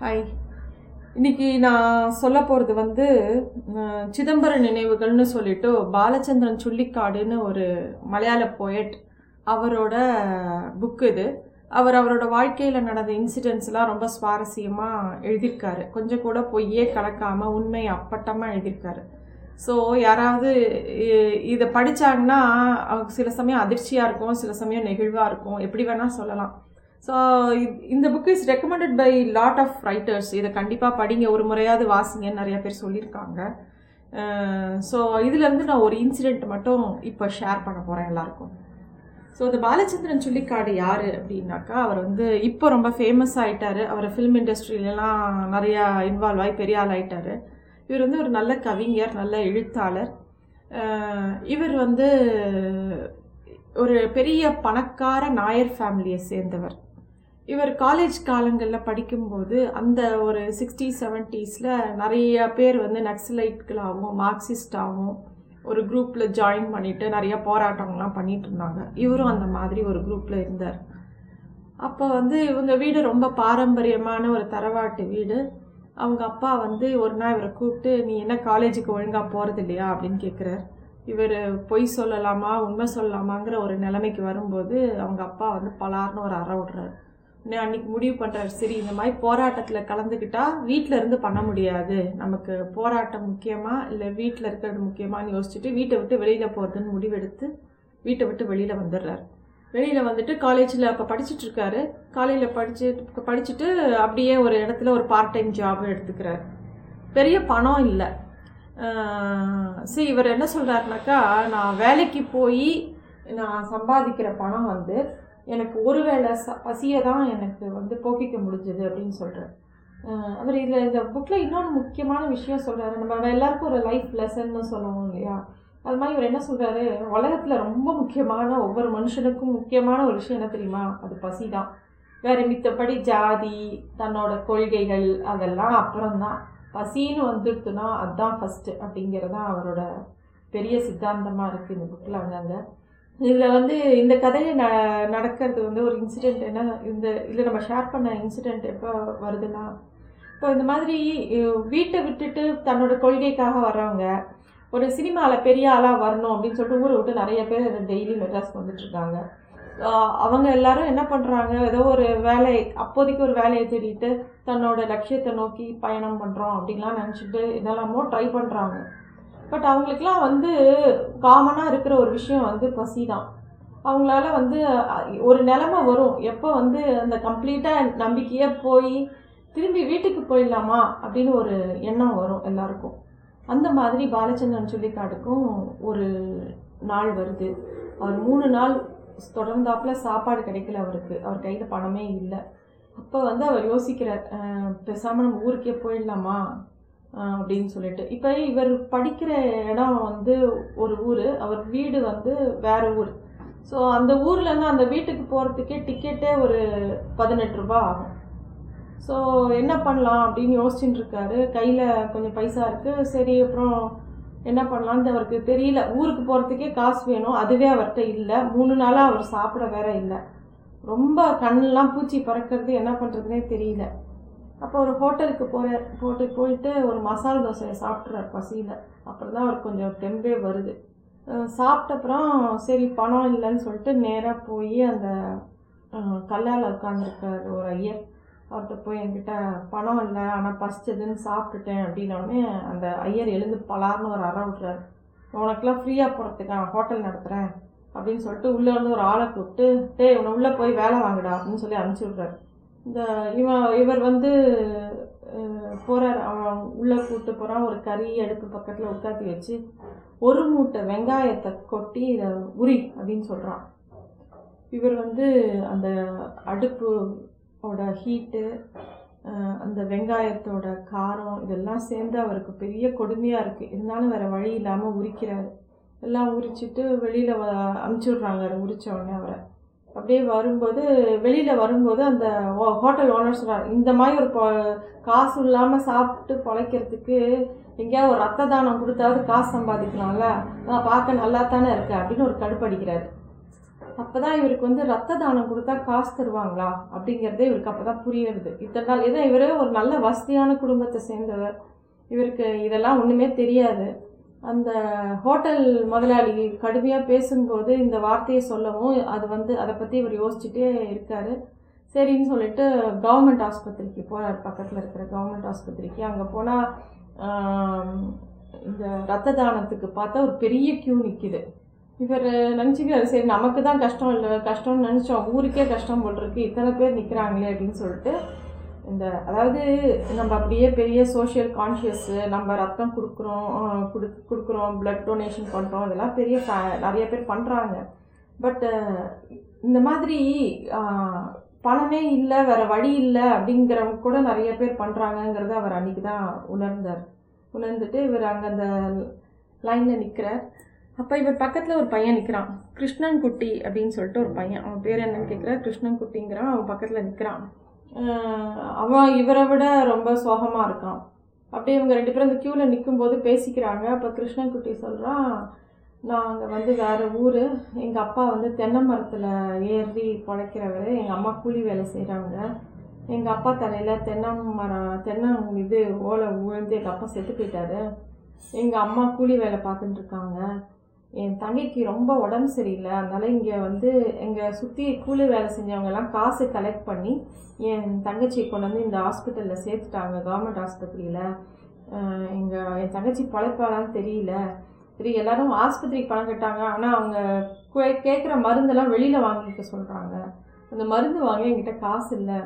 Hi இன்னைக்கு நான் சொல்ல போகிறது வந்து சிதம்பர நினைவுகள்னு சொல்லிட்டு பாலச்சந்திரன் சுள்ளிக்காடுன்னு ஒரு மலையாள போயட் அவரோட புக்கு இது. அவர் அவரோட வாழ்க்கையில் நடந்த இன்சிடென்ட்ஸ்லாம் ரொம்ப சுவாரஸ்யமாக எழுதியிருக்காரு. கொஞ்சம் கூட பொய்யே கலக்காமல் உண்மை அப்பட்டமாக எழுதியிருக்காரு. ஸோ யாராவது இதை படித்தாங்கன்னா அவங்க சில சமயம் அதிர்ச்சியாக இருக்கும் சில சமயம் நெகிழ்வாக இருக்கும். எப்படி வேணால் சொல்லலாம். ஸோ இந்த book is recommended by lot of writers இதை கண்டிப்பாக படிங்க. ஒரு முறையாவது வாசிங்கன்னு நிறைய பேர் சொல்லியிருக்காங்க. ஸோ இதுலேருந்து நான் ஒரு இன்சிடெண்ட் மட்டும் இப்போ ஷேர் பண்ண போகிறேன் எல்லாருக்கும். ஸோ இந்த பாலச்சந்திரன் சுள்ளிக்காடு யார் அப்படின்னாக்கா அவர் வந்து இப்போ ரொம்ப ஃபேமஸ் ஆகிட்டார் அவர் ஃபிலிம் இண்டஸ்ட்ரியிலலாம் நிறையா இன்வால்வ் ஆகி பெரிய ஆள் ஆகிட்டார் இவர் வந்து ஒரு நல்ல கவிஞர் நல்ல எழுத்தாளர். இவர் வந்து ஒரு பெரிய பணக்கார நாயர் ஃபேமிலியை சேர்ந்தவர். இவர் காலேஜ் காலங்களில் படிக்கும்போது அந்த ஒரு சிக்ஸ்டி செவன்ட்டீஸில் நிறைய பேர் வந்து நக்சலைட்களாகவும் மார்க்சிஸ்டாகவும் ஒரு குரூப்பில் ஜாயின் பண்ணிட்டு நிறைய போராட்டங்கள்லாம் பண்ணிட்டு இருந்தாங்க. இவரும் அந்த மாதிரி ஒரு குரூப்பில் இருந்தார். அப்போ வந்து இவங்க வீடு ரொம்ப பாரம்பரியமான ஒரு தரவாட்டு வீடு. அவங்க அப்பா வந்து ஒரு நாள் இவரை கூப்பிட்டு நீ என்ன காலேஜுக்கு ஒழுங்காக போகிறது இல்லையா? அப்படின்னு கேட்குறார் இவர் பொய் சொல்லலாமா உண்மை சொல்லலாமாங்கிற ஒரு நிலைமைக்கு வரும்போது அவங்க அப்பா வந்து பலார்னு ஒரு அற விடுறாரு. அன்னைக்கு முடிவு பண்ணுறாரு சரி இந்த மாதிரி போராட்டத்தில் கலந்துக்கிட்டா வீட்டில் இருந்து பண்ண முடியாது. நமக்கு போராட்டம் முக்கியமாக இல்லை வீட்டில் இருக்கிறது முக்கியமான்னு யோசிச்சுட்டு வீட்டை விட்டு வெளியில் போகிறதுன்னு முடிவெடுத்து வீட்டை விட்டு வெளியில் வந்துடுறாரு. வெளியில் வந்துட்டு காலேஜில் அப்போ படிச்சுட்டு இருக்காரு. காலையில் படிச்சு படிச்சுட்டு அப்படியே ஒரு இடத்துல ஒரு பார்ட் டைம் ஜாப் எடுத்துக்கிறார். பெரிய பணம் இல்லை. சரி இவர் என்ன சொல்கிறாருனாக்கா நான் வேலைக்கு போய் நான் சம்பாதிக்கிற பணம் வந்து எனக்கு ஒரு வேளை ச பசியை தான் எனக்கு வந்து போக்கிக்க முடிஞ்சது அப்படின்னு சொல்கிறேன் அவர் இதில் இந்த புக்கில் இன்னொன்று முக்கியமான விஷயம் சொல்கிறாரு நம்ம எல்லாருக்கும் ஒரு லைஃப் லெசன்னு சொல்லுவோம் இல்லையா? அது மாதிரி இவர் என்ன சொல்கிறாரு உலகத்தில் ரொம்ப முக்கியமான ஒவ்வொரு மனுஷனுக்கும் முக்கியமான ஒரு விஷயம் என்ன தெரியுமா? அது பசி தான். வேறு மித்தபடி ஜாதி தன்னோட கொள்கைகள் அதெல்லாம் அப்புறம்தான். பசின்னு வந்துடுத்துனா அதுதான் ஃபஸ்ட்டு அப்படிங்கிறது தான் அவரோட பெரிய சித்தாந்தமாக இருக்குது இந்த புக்கில் அங்கங்கே. இதில் வந்து இந்த கதையை ந நடக்கிறது வந்து ஒரு இன்சிடெண்ட் என்ன இந்த இதில் நம்ம ஷேர் பண்ண இன்சிடெண்ட் எப்போ வருதுன்னா இப்போ இந்த மாதிரி வீட்டை விட்டுட்டு தன்னோட கொள்கைக்காக வர்றவங்க ஒரு சினிமாவில் பெரிய ஆளாக வரணும் அப்படின்னு சொல்லிட்டு ஊரை விட்டு நிறைய பேர் டெய்லி மெட்ராஸ்க்கு வந்துட்டுருக்காங்க அவங்க எல்லாரும் என்ன பண்ணுறாங்க ஏதோ ஒரு வேலை அப்போதைக்கு ஒரு வேலையை தேடிட்டு தன்னோட லட்சியத்தை நோக்கி பயணம் பண்ணுறோம் அப்படின்லாம் நினச்சிட்டு இதெல்லாமோ ட்ரை பண்ணுறாங்க பட் அவங்களுக்குலாம் வந்து காமனாக இருக்கிற ஒரு விஷயம் வந்து பசி தான். அவங்களால வந்து ஒரு நிலமை வரும். எப்போ வந்து அந்த கம்ப்ளீட்டாக நம்பிக்கையே போய் திரும்பி வீட்டுக்கு போயிடலாமா அப்படின்னு ஒரு எண்ணம் வரும் எல்லாருக்கும். அந்த மாதிரி பாலச்சந்திரன் சொல்லிக்காடுக்கும் ஒரு நாள் வருது. அவர் மூணு நாள் தொடர்ந்தாப்புல சாப்பாடு கிடைக்கல அவருக்கு. அவர் கையில் பணமே இல்லை. அப்போ வந்து அவர் யோசிக்கிறார் பேசாமல் நம்ம ஊருக்கே போயிடலாமா? அப்படின்னு சொல்லிட்டு. இப்போ இவர் படிக்கிற இடம் வந்து ஒரு ஊர். அவர் வீடு வந்து வேற ஊர். ஸோ அந்த ஊர்லேருந்து அந்த வீட்டுக்கு போகிறதுக்கே டிக்கெட்டே ஒரு பதினெட்டு ரூபாய் ஆகும். ஸோ என்ன பண்ணலாம் அப்படின்னு யோசிச்சுட்டு இருக்காரு. கையில் கொஞ்சம் பைசா இருக்குது சரி அப்புறம் என்ன பண்ணலான்ட்டு அவருக்கு தெரியல. ஊருக்கு போகிறதுக்கே காசு வேணும். அதுவே அவர்கிட்ட இல்லை. மூணு நாளாக அவர் சாப்பிட வேற இல்லை. ரொம்ப கண்ணெல்லாம் பூச்சி பறக்கிறது என்ன பண்ணுறதுனே தெரியல. அப்போ ஒரு ஹோட்டலுக்கு போகிற போட்டு போயிட்டு ஒரு மசால் தோசையை சாப்பிட்றாரு பசியில். அப்புறம் தான் அவருக்கு கொஞ்சம் தெம்பே வருது. சாப்பிட்டப்புறம் சாப்பிட்ட அப்புறம் சரி பணம் இல்லைன்னு சொல்லிட்டு நேராக போய் அந்த கல்லால் உட்காந்துருக்கார் ஒரு ஐயர். அவர்கிட்ட போய் என்கிட்ட பணம் இல்லை ஆனால் பசிச்சதுன்னு சாப்பிட்டுட்டேன் அப்படின்னோடனே அந்த ஐயர் எழுந்து பலார்னு ஒரு அற விட்றாரு உனக்கெல்லாம் ஃப்ரீயாக போகிறதுக்கு நான் ஹோட்டல் நடத்துகிறேன் அப்படின்னு சொல்லிட்டு உள்ளே வந்து ஒரு ஆளை கூப்பிட்டு டேய் இவனை உள்ளே போய் வேலை வாங்குடா அப்படின்னு சொல்லி அனுப்பிச்சி விட்றாரு. இந்த இவன் இவர் வந்து போகிறார் அவன் உள்ளே கூட்டு போகிறான் ஒரு கறி அடுப்பு பக்கத்தில் உட்காத்தி வச்சு ஒரு மூட்டை வெங்காயத்தை கொட்டி இதை உரி அப்படின்னு சொல்கிறான் இவர் வந்து அந்த அடுப்போட ஹீட்டு அந்த வெங்காயத்தோட காரம் இதெல்லாம் சேர்ந்து அவருக்கு பெரிய கொடுமையாக இருக்குது இருந்தாலும் வேறு வழி இல்லாமல் உரிக்கிறாரு எல்லாம் உரிச்சிட்டு வெளியில் அமுச்சுடுறாங்க. அமுச்சு விட்றாங்க அதை உரிச்ச உடனே அவரை. அப்படியே வரும்போது வெளியில் வரும்போது அந்த ஹோ- ஹோட்டல் ஓனர் சொல்கிறார் இந்த மாதிரி ஒரு காசு இல்லாமல் சாப்பிட்டு பொழைக்கிறதுக்கு எங்கேயாவது ஒரு ரத்த தானம் கொடுத்தாவது காசு சம்பாதிக்கலாம்ல. நான் பார்க்க நல்லா தானே இருக்கு அப்படின்னு ஒரு கடுப்படிக்கிறார். அப்போ தான் இவருக்கு வந்து ரத்த தானம் கொடுத்தா காசு தருவாங்களா? அப்படிங்கிறதே இவருக்கு அப்போ தான் புரியுறது இத்தனை நாள் ஏதோ இவரே ஒரு நல்ல வசதியான குடும்பத்தை சேர்ந்தவர். இவருக்கு இதெல்லாம் ஒன்றுமே தெரியாது. அந்த ஹோட்டல் முதலாளி கடுமையாக பேசும்போது இந்த வார்த்தையை சொல்லவும் அது வந்து அதை பற்றி இவர் யோசிச்சுட்டே இருக்காரு. சரின்னு சொல்லிட்டு கவர்மெண்ட் ஆஸ்பத்திரிக்கு போகிறார் பக்கத்தில் இருக்கிற கவர்மெண்ட் ஆஸ்பத்திரிக்கு. அங்கே போனால் இந்த ரத்த தானத்துக்கு பார்த்தா ஒரு பெரிய கியூ நிற்கிது இவர் நினச்சிக்கிறாரு சரி நமக்கு தான் கஷ்டம் இல்லை கஷ்டம்னு நினச்சோம். ஊருக்கே கஷ்டம் போல் இருக்கு. இத்தனை பேர் நிற்கிறாங்களே அப்படின்னு சொல்லிட்டு இந்த அதாவது நம்ம அப்படியே பெரிய சோஷியல் கான்ஷியஸ்ஸு நம்ம ரத்தம் கொடுக்குறோம் கொடு கொடுக்குறோம் பிளட் டொனேஷன் பண்ணுறோம் இதெல்லாம் பெரிய நிறைய பேர் பண்ணுறாங்க பட் இந்த மாதிரி பணமே இல்லை வேற வழி இல்லை அப்படிங்கிறவங்க கூட நிறைய பேர் பண்ணுறாங்கங்கிறத அவர் அன்றைக்கி தான் உணர்ந்தார். உணர்ந்துட்டு இவர் அங்கே அந்த லைனில் நிற்கிறார் அப்போ இவர் பக்கத்தில் ஒரு பையன் நிற்கிறான் கிருஷ்ணன் குட்டி அப்படின்னு சொல்லிட்டு ஒரு பையன். அவன் பேர் என்னன்னு கேட்குறா கிருஷ்ணன் குட்டிங்கிறான் அவன் பக்கத்தில் நிற்கிறான் அவன் இவரை விட ரொம்ப சோகமாக இருக்கான். அப்படியே இவங்க ரெண்டு பேரும் அந்த க்யூவில் நிற்கும்போது பேசிக்கிறாங்க. அப்போ கிருஷ்ணன் குட்டி சொல்கிறான் நாங்கள் வந்து வேறு ஊர். எங்கள் அப்பா வந்து தென்னை மரத்தில் ஏறி பிழைக்கிறவர். எங்கள் அம்மா கூலி வேலை செய்கிறாங்க எங்கள் அப்பா தலையில் தென்னை மரம் தென்னை இது ஓலை விழுந்து எங்கள் அப்பா செத்து போயிட்டாரு. எங்கள் அம்மா கூலி வேலை பார்த்துட்டு இருக்காங்க. என் தங்கைக்கு ரொம்ப உடம்பு சரியில்லை. அதனால் இங்கே வந்து எங்கள் சுற்றி கூலி வேலை செஞ்சவங்கெல்லாம் காசு கலெக்ட் பண்ணி என் தங்கச்சியை கொண்டு வந்து இந்த ஹாஸ்பிட்டலில் சேர்த்துட்டாங்க கவர்மெண்ட் ஆஸ்பத்திரியில் எங்கள் என் தங்கச்சி பழைப்பாளான்னு தெரியல. சரி எல்லோரும் ஆஸ்பத்திரிக்கு பணம் கட்டாங்க. ஆனால் அவங்க கே- கேட்குற மருந்தெல்லாம் வெளியில் வாங்கிக்க சொல்கிறாங்க அந்த மருந்து வாங்க என்கிட்ட காசு இல்லை.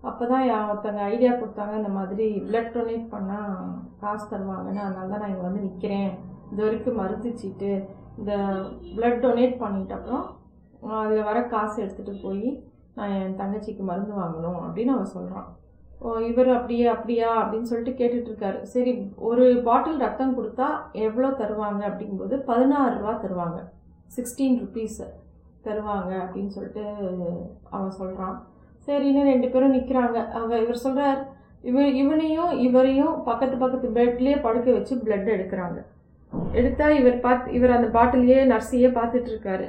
அப்போ தான் ஒருத்தவங்க ஐடியா கொடுத்தாங்க இந்த மாதிரி பிளட் டொனேட் பண்ணால் காசு தருவாங்கன்னு. அதனால தான் நான் இங்கே வந்து நிற்கிறேன் இது வரைக்கும் மறுத்துச்சிட்டு இந்த பிளட் டொனேட் பண்ணிட்ட அப்புறம் அதில் வர காசு எடுத்துகிட்டு போய் நான் என் தங்கச்சிக்கு மருந்து வாங்கணும் அப்படின்னு அவன் சொல்கிறான் ஓ இவர் அப்படியே அப்படியா? அப்படின்னு சொல்லிட்டு கேட்டுட்ருக்காரு சரி ஒரு பாட்டில் ரத்தம் கொடுத்தா எவ்வளோ தருவாங்க அப்படிங்கும்போது பதினாறு ரூபா தருவாங்க. சிக்ஸ்டீன் ருபீஸ் தருவாங்க அப்படின்னு சொல்லிட்டு அவன் சொல்கிறான் சரின்னு ரெண்டு பேரும் நிற்கிறாங்க அவ இவர் சொல்கிறார் இவ இவனையும் இவரையும் பக்கத்து பக்கத்து பெட்லேயே படுக்க வச்சு பிளட் எடுக்கிறாங்க. எடுத்தா இவர் பார்த்து இவர் அந்த பாட்டிலையே நர்ஸையே பார்த்துட்டு இருக்காரு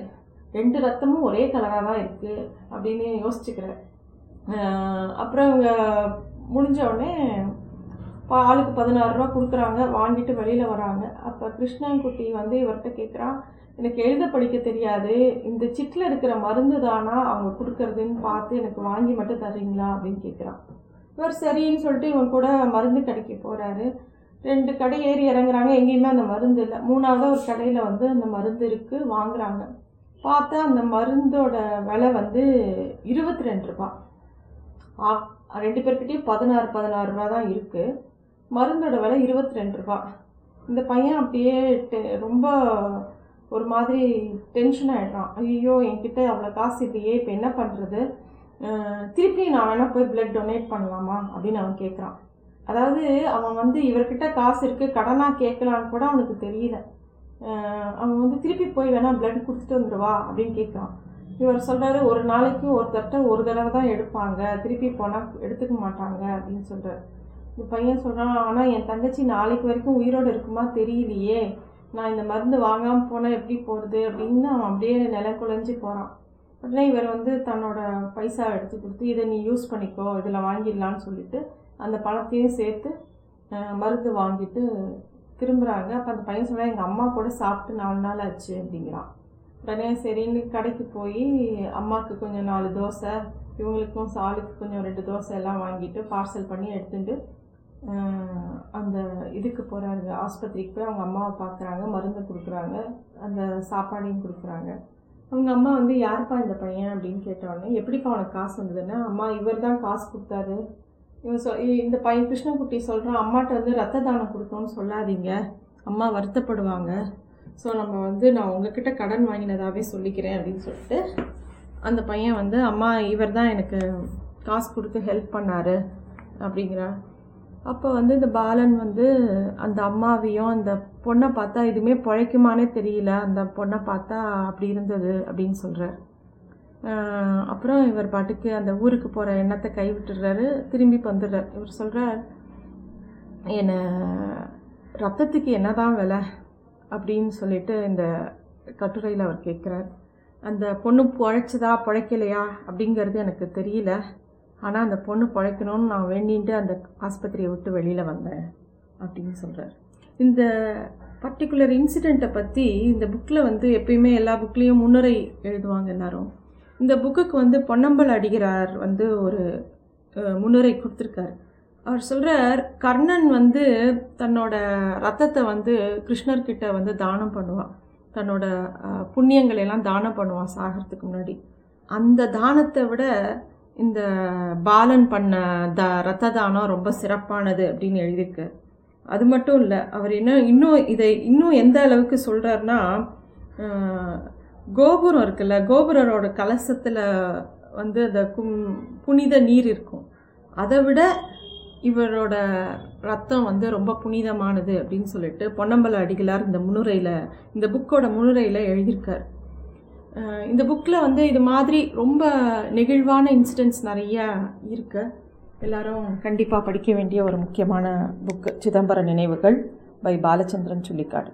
ரெண்டு ரத்தமும் ஒரே கலராக தான் இருக்குது அப்படின்னு யோசிச்சுக்கிறார் அப்புறம் இவங்க முடிஞ்ச உடனே பா- ஆளுக்கு பதினாறு ரூபா கொடுக்குறாங்க வாங்கிட்டு வெளியில் வராங்க. அப்போ கிருஷ்ணன்குட்டி வந்து இவர்கிட்ட கேட்குறான் எனக்கு எழுத படிக்க தெரியாது. இந்த சிட்டில் இருக்கிற மருந்து தானா அவங்க கொடுக்குறதுன்னு பார்த்து எனக்கு வாங்கி மட்டும் தரீங்களா? அப்படின்னு கேட்குறான் இவர் சரின்னு சொல்லிட்டு இவன் கூட மருந்து கடைக்கு போகிறாரு ரெண்டு கடை ஏறி இறங்குறாங்க. எங்கேயுமே அந்த மருந்து இல்லை. மூணாவது ஒரு கடையில் வந்து அந்த மருந்து இருக்குது வாங்குறாங்க. பார்த்தா அந்த மருந்தோட விலை வந்து இருபத்தி ரெண்டு ரூபா ரெண்டு பேர்கிட்டையும் பதினாறு பதினாறு ரூபா தான் இருக்குது மருந்தோட விலை இருபத்தி ரெண்டு ரூபா இந்த பையன் அப்படியே டெ- ரொம்ப ஒரு மாதிரி டென்ஷன் ஆகிடுறான் ஐயோ என்கிட்ட அவ்வளோ காசு இல்லையே இப்போ என்ன பண்ணுறது திருப்பி நான் வேணால் போய் பிளட் டொனேட் பண்ணலாமா? அப்படின்னு அவன் கேட்குறான் அதாவது அவன் வந்து இவர்கிட்ட காசு இருக்குது கடனாக கேட்கலான்னு கூட அவனுக்கு தெரியல. அவன் வந்து திருப்பி போய் வேணால் பிளட் கொடுத்துட்டு வந்துடுவா அப்படின்னு கேட்குறான். இவர் சொல்கிறாரு ஒரு நாளைக்கு ஒருத்தர்கிட்ட ஒரு தடவை தான் எடுப்பாங்க திருப்பி போனால் எடுத்துக்க மாட்டாங்க அப்படின்னு சொல்கிறார் இந்த பையன் சொல்கிறான் ஆனால் என் தங்கச்சி நாளைக்கு வரைக்கும் உயிரோடு இருக்குமா தெரியலையே. நான் இந்த மருந்து வாங்காமல் போனால் எப்படி போகிறது அப்படின்னு அவன் அப்படியே நில குலைஞ்சி போகிறான் உடனே இவர் வந்து தன்னோட பைசா எடுத்து கொடுத்து இதை நீ யூஸ் பண்ணிக்கோ இதில் வாங்கிடலான்னு சொல்லிட்டு அந்த பணத்தையும் சேர்த்து மருந்து வாங்கிட்டு திரும்புகிறாங்க அப்போ அந்த பையன் சொல்கிறான் எங்கள் அம்மா கூட சாப்பிட்டு நாலு நாள் ஆச்சு அப்படிங்கிறான். உடனே சரின்னு கடைக்கு போய் அம்மாவுக்கு கொஞ்சம் நாலு தோசை இவங்களுக்கும் சாலுக்கு கொஞ்சம் ரெண்டு தோசை எல்லாம் வாங்கிட்டு பார்சல் பண்ணி எடுத்துட்டு அந்த இதுக்கு போகிறாங்க ஆஸ்பத்திரிக்கு போய் அவங்க அம்மாவை பார்க்குறாங்க மருந்து கொடுக்குறாங்க அந்த சாப்பாடையும் கொடுக்குறாங்க. அவங்க அம்மா வந்து யாருப்பா இந்த பையன்? அப்படின்னு கேட்டோடனே எப்படிப்பா உனக்கு காசு வந்ததுன்னா அம்மா இவர் தான் காசு கொடுத்தாரு. இவன் சொ இந்த பையன் கிருஷ்ணகுட்டி சொல்கிறான் அம்மாட்ட வந்து ரத்த தானம் கொடுத்தோன்னு சொல்லாதீங்க. அம்மா வருத்தப்படுவாங்க. ஸோ நம்ம வந்து நான் உங்ககிட்ட கடன் வாங்கினதாகவே சொல்லிக்கிறேன் அப்படின்னு சொல்லிட்டு அந்த பையன் வந்து அம்மா இவர் தான் எனக்கு காசு கொடுத்து ஹெல்ப் பண்ணார் அப்படிங்கிறா. அப்போ வந்து இந்த பாலன் வந்து அந்த அம்மாவையும் அந்த பொண்ணை பார்த்தா எதுவுமே பிழைக்குமானே தெரியல. அந்த பொண்ணை பார்த்தா அப்படி இருந்தது அப்படின்னு சொல்கிறார் அப்புறம் இவர் பாட்டுக்கு அந்த ஊருக்கு போகிற எண்ணத்தை கைவிட்டுடுறாரு. திரும்பி வந்துடுறார். இவர் சொல்கிறார் என்னை ரத்தத்துக்கு என்னதான் விலை? அப்படின்னு சொல்லிட்டு இந்த கட்டுரையில் அவர் கேட்குறார். அந்த பொண்ணு பழைச்சதா பழைக்கலையா? அப்படிங்கிறது எனக்கு தெரியல. ஆனால் அந்த பொண்ணு பழைக்கணும்னு நான் வேண்டிட்டு அந்த ஆஸ்பத்திரியை விட்டு வெளியில் வந்தேன் அப்படின்னு சொல்கிறார் இந்த பர்டிகுலர் இன்சிடெண்ட்டை பற்றி இந்த புக்கில் வந்து எப்பயுமே எல்லா புக்லேயும் முன்னுரை எழுதுவாங்க எல்லாரும். இந்த புக்குக்கு வந்து பொன்னம்பல் அடிகிறார் வந்து ஒரு முன்னுரை கொடுத்துருக்காரு. அவர் சொல்கிறார் கர்ணன் வந்து தன்னோட ரத்தத்தை வந்து கிருஷ்ணர்கிட்ட வந்து தானம் பண்ணுவான். தன்னோட புண்ணியங்களை எல்லாம் தானம் பண்ணுவான் சாகிறதுக்கு முன்னாடி. அந்த தானத்தை விட இந்த பாலன் பண்ண த ரத்த தானம் ரொம்ப சிறப்பானது அப்படின்னு எழுதியிருக்கு அது மட்டும் இல்லை அவர் என்ன இன்னும் இதை இன்னும் எந்த அளவுக்கு சொல்கிறாருன்னா கோபுரம் இருக்குல்ல கோபுரரோட கலசத்தில் வந்து அந்த கும் புனித நீர் இருக்கும். அதை விட இவரோட ரத்தம் வந்து ரொம்ப புனிதமானது அப்படின்னு சொல்லிட்டு பொன்னம்பல அடிகளார் இந்த முன்னுரையில் இந்த புக்கோட முன்னுரையில் எழுதியிருக்கார். இந்த புக்கில் வந்து இது மாதிரி ரொம்ப நெகிழ்வான இன்சிடென்ட்ஸ் நிறையா இருக்கு. எல்லாரும் கண்டிப்பாக படிக்க வேண்டிய ஒரு முக்கியமான புக்கு சிதம்பர நினைவுகள் பை பாலச்சந்திரன் சுள்ளிக்காடு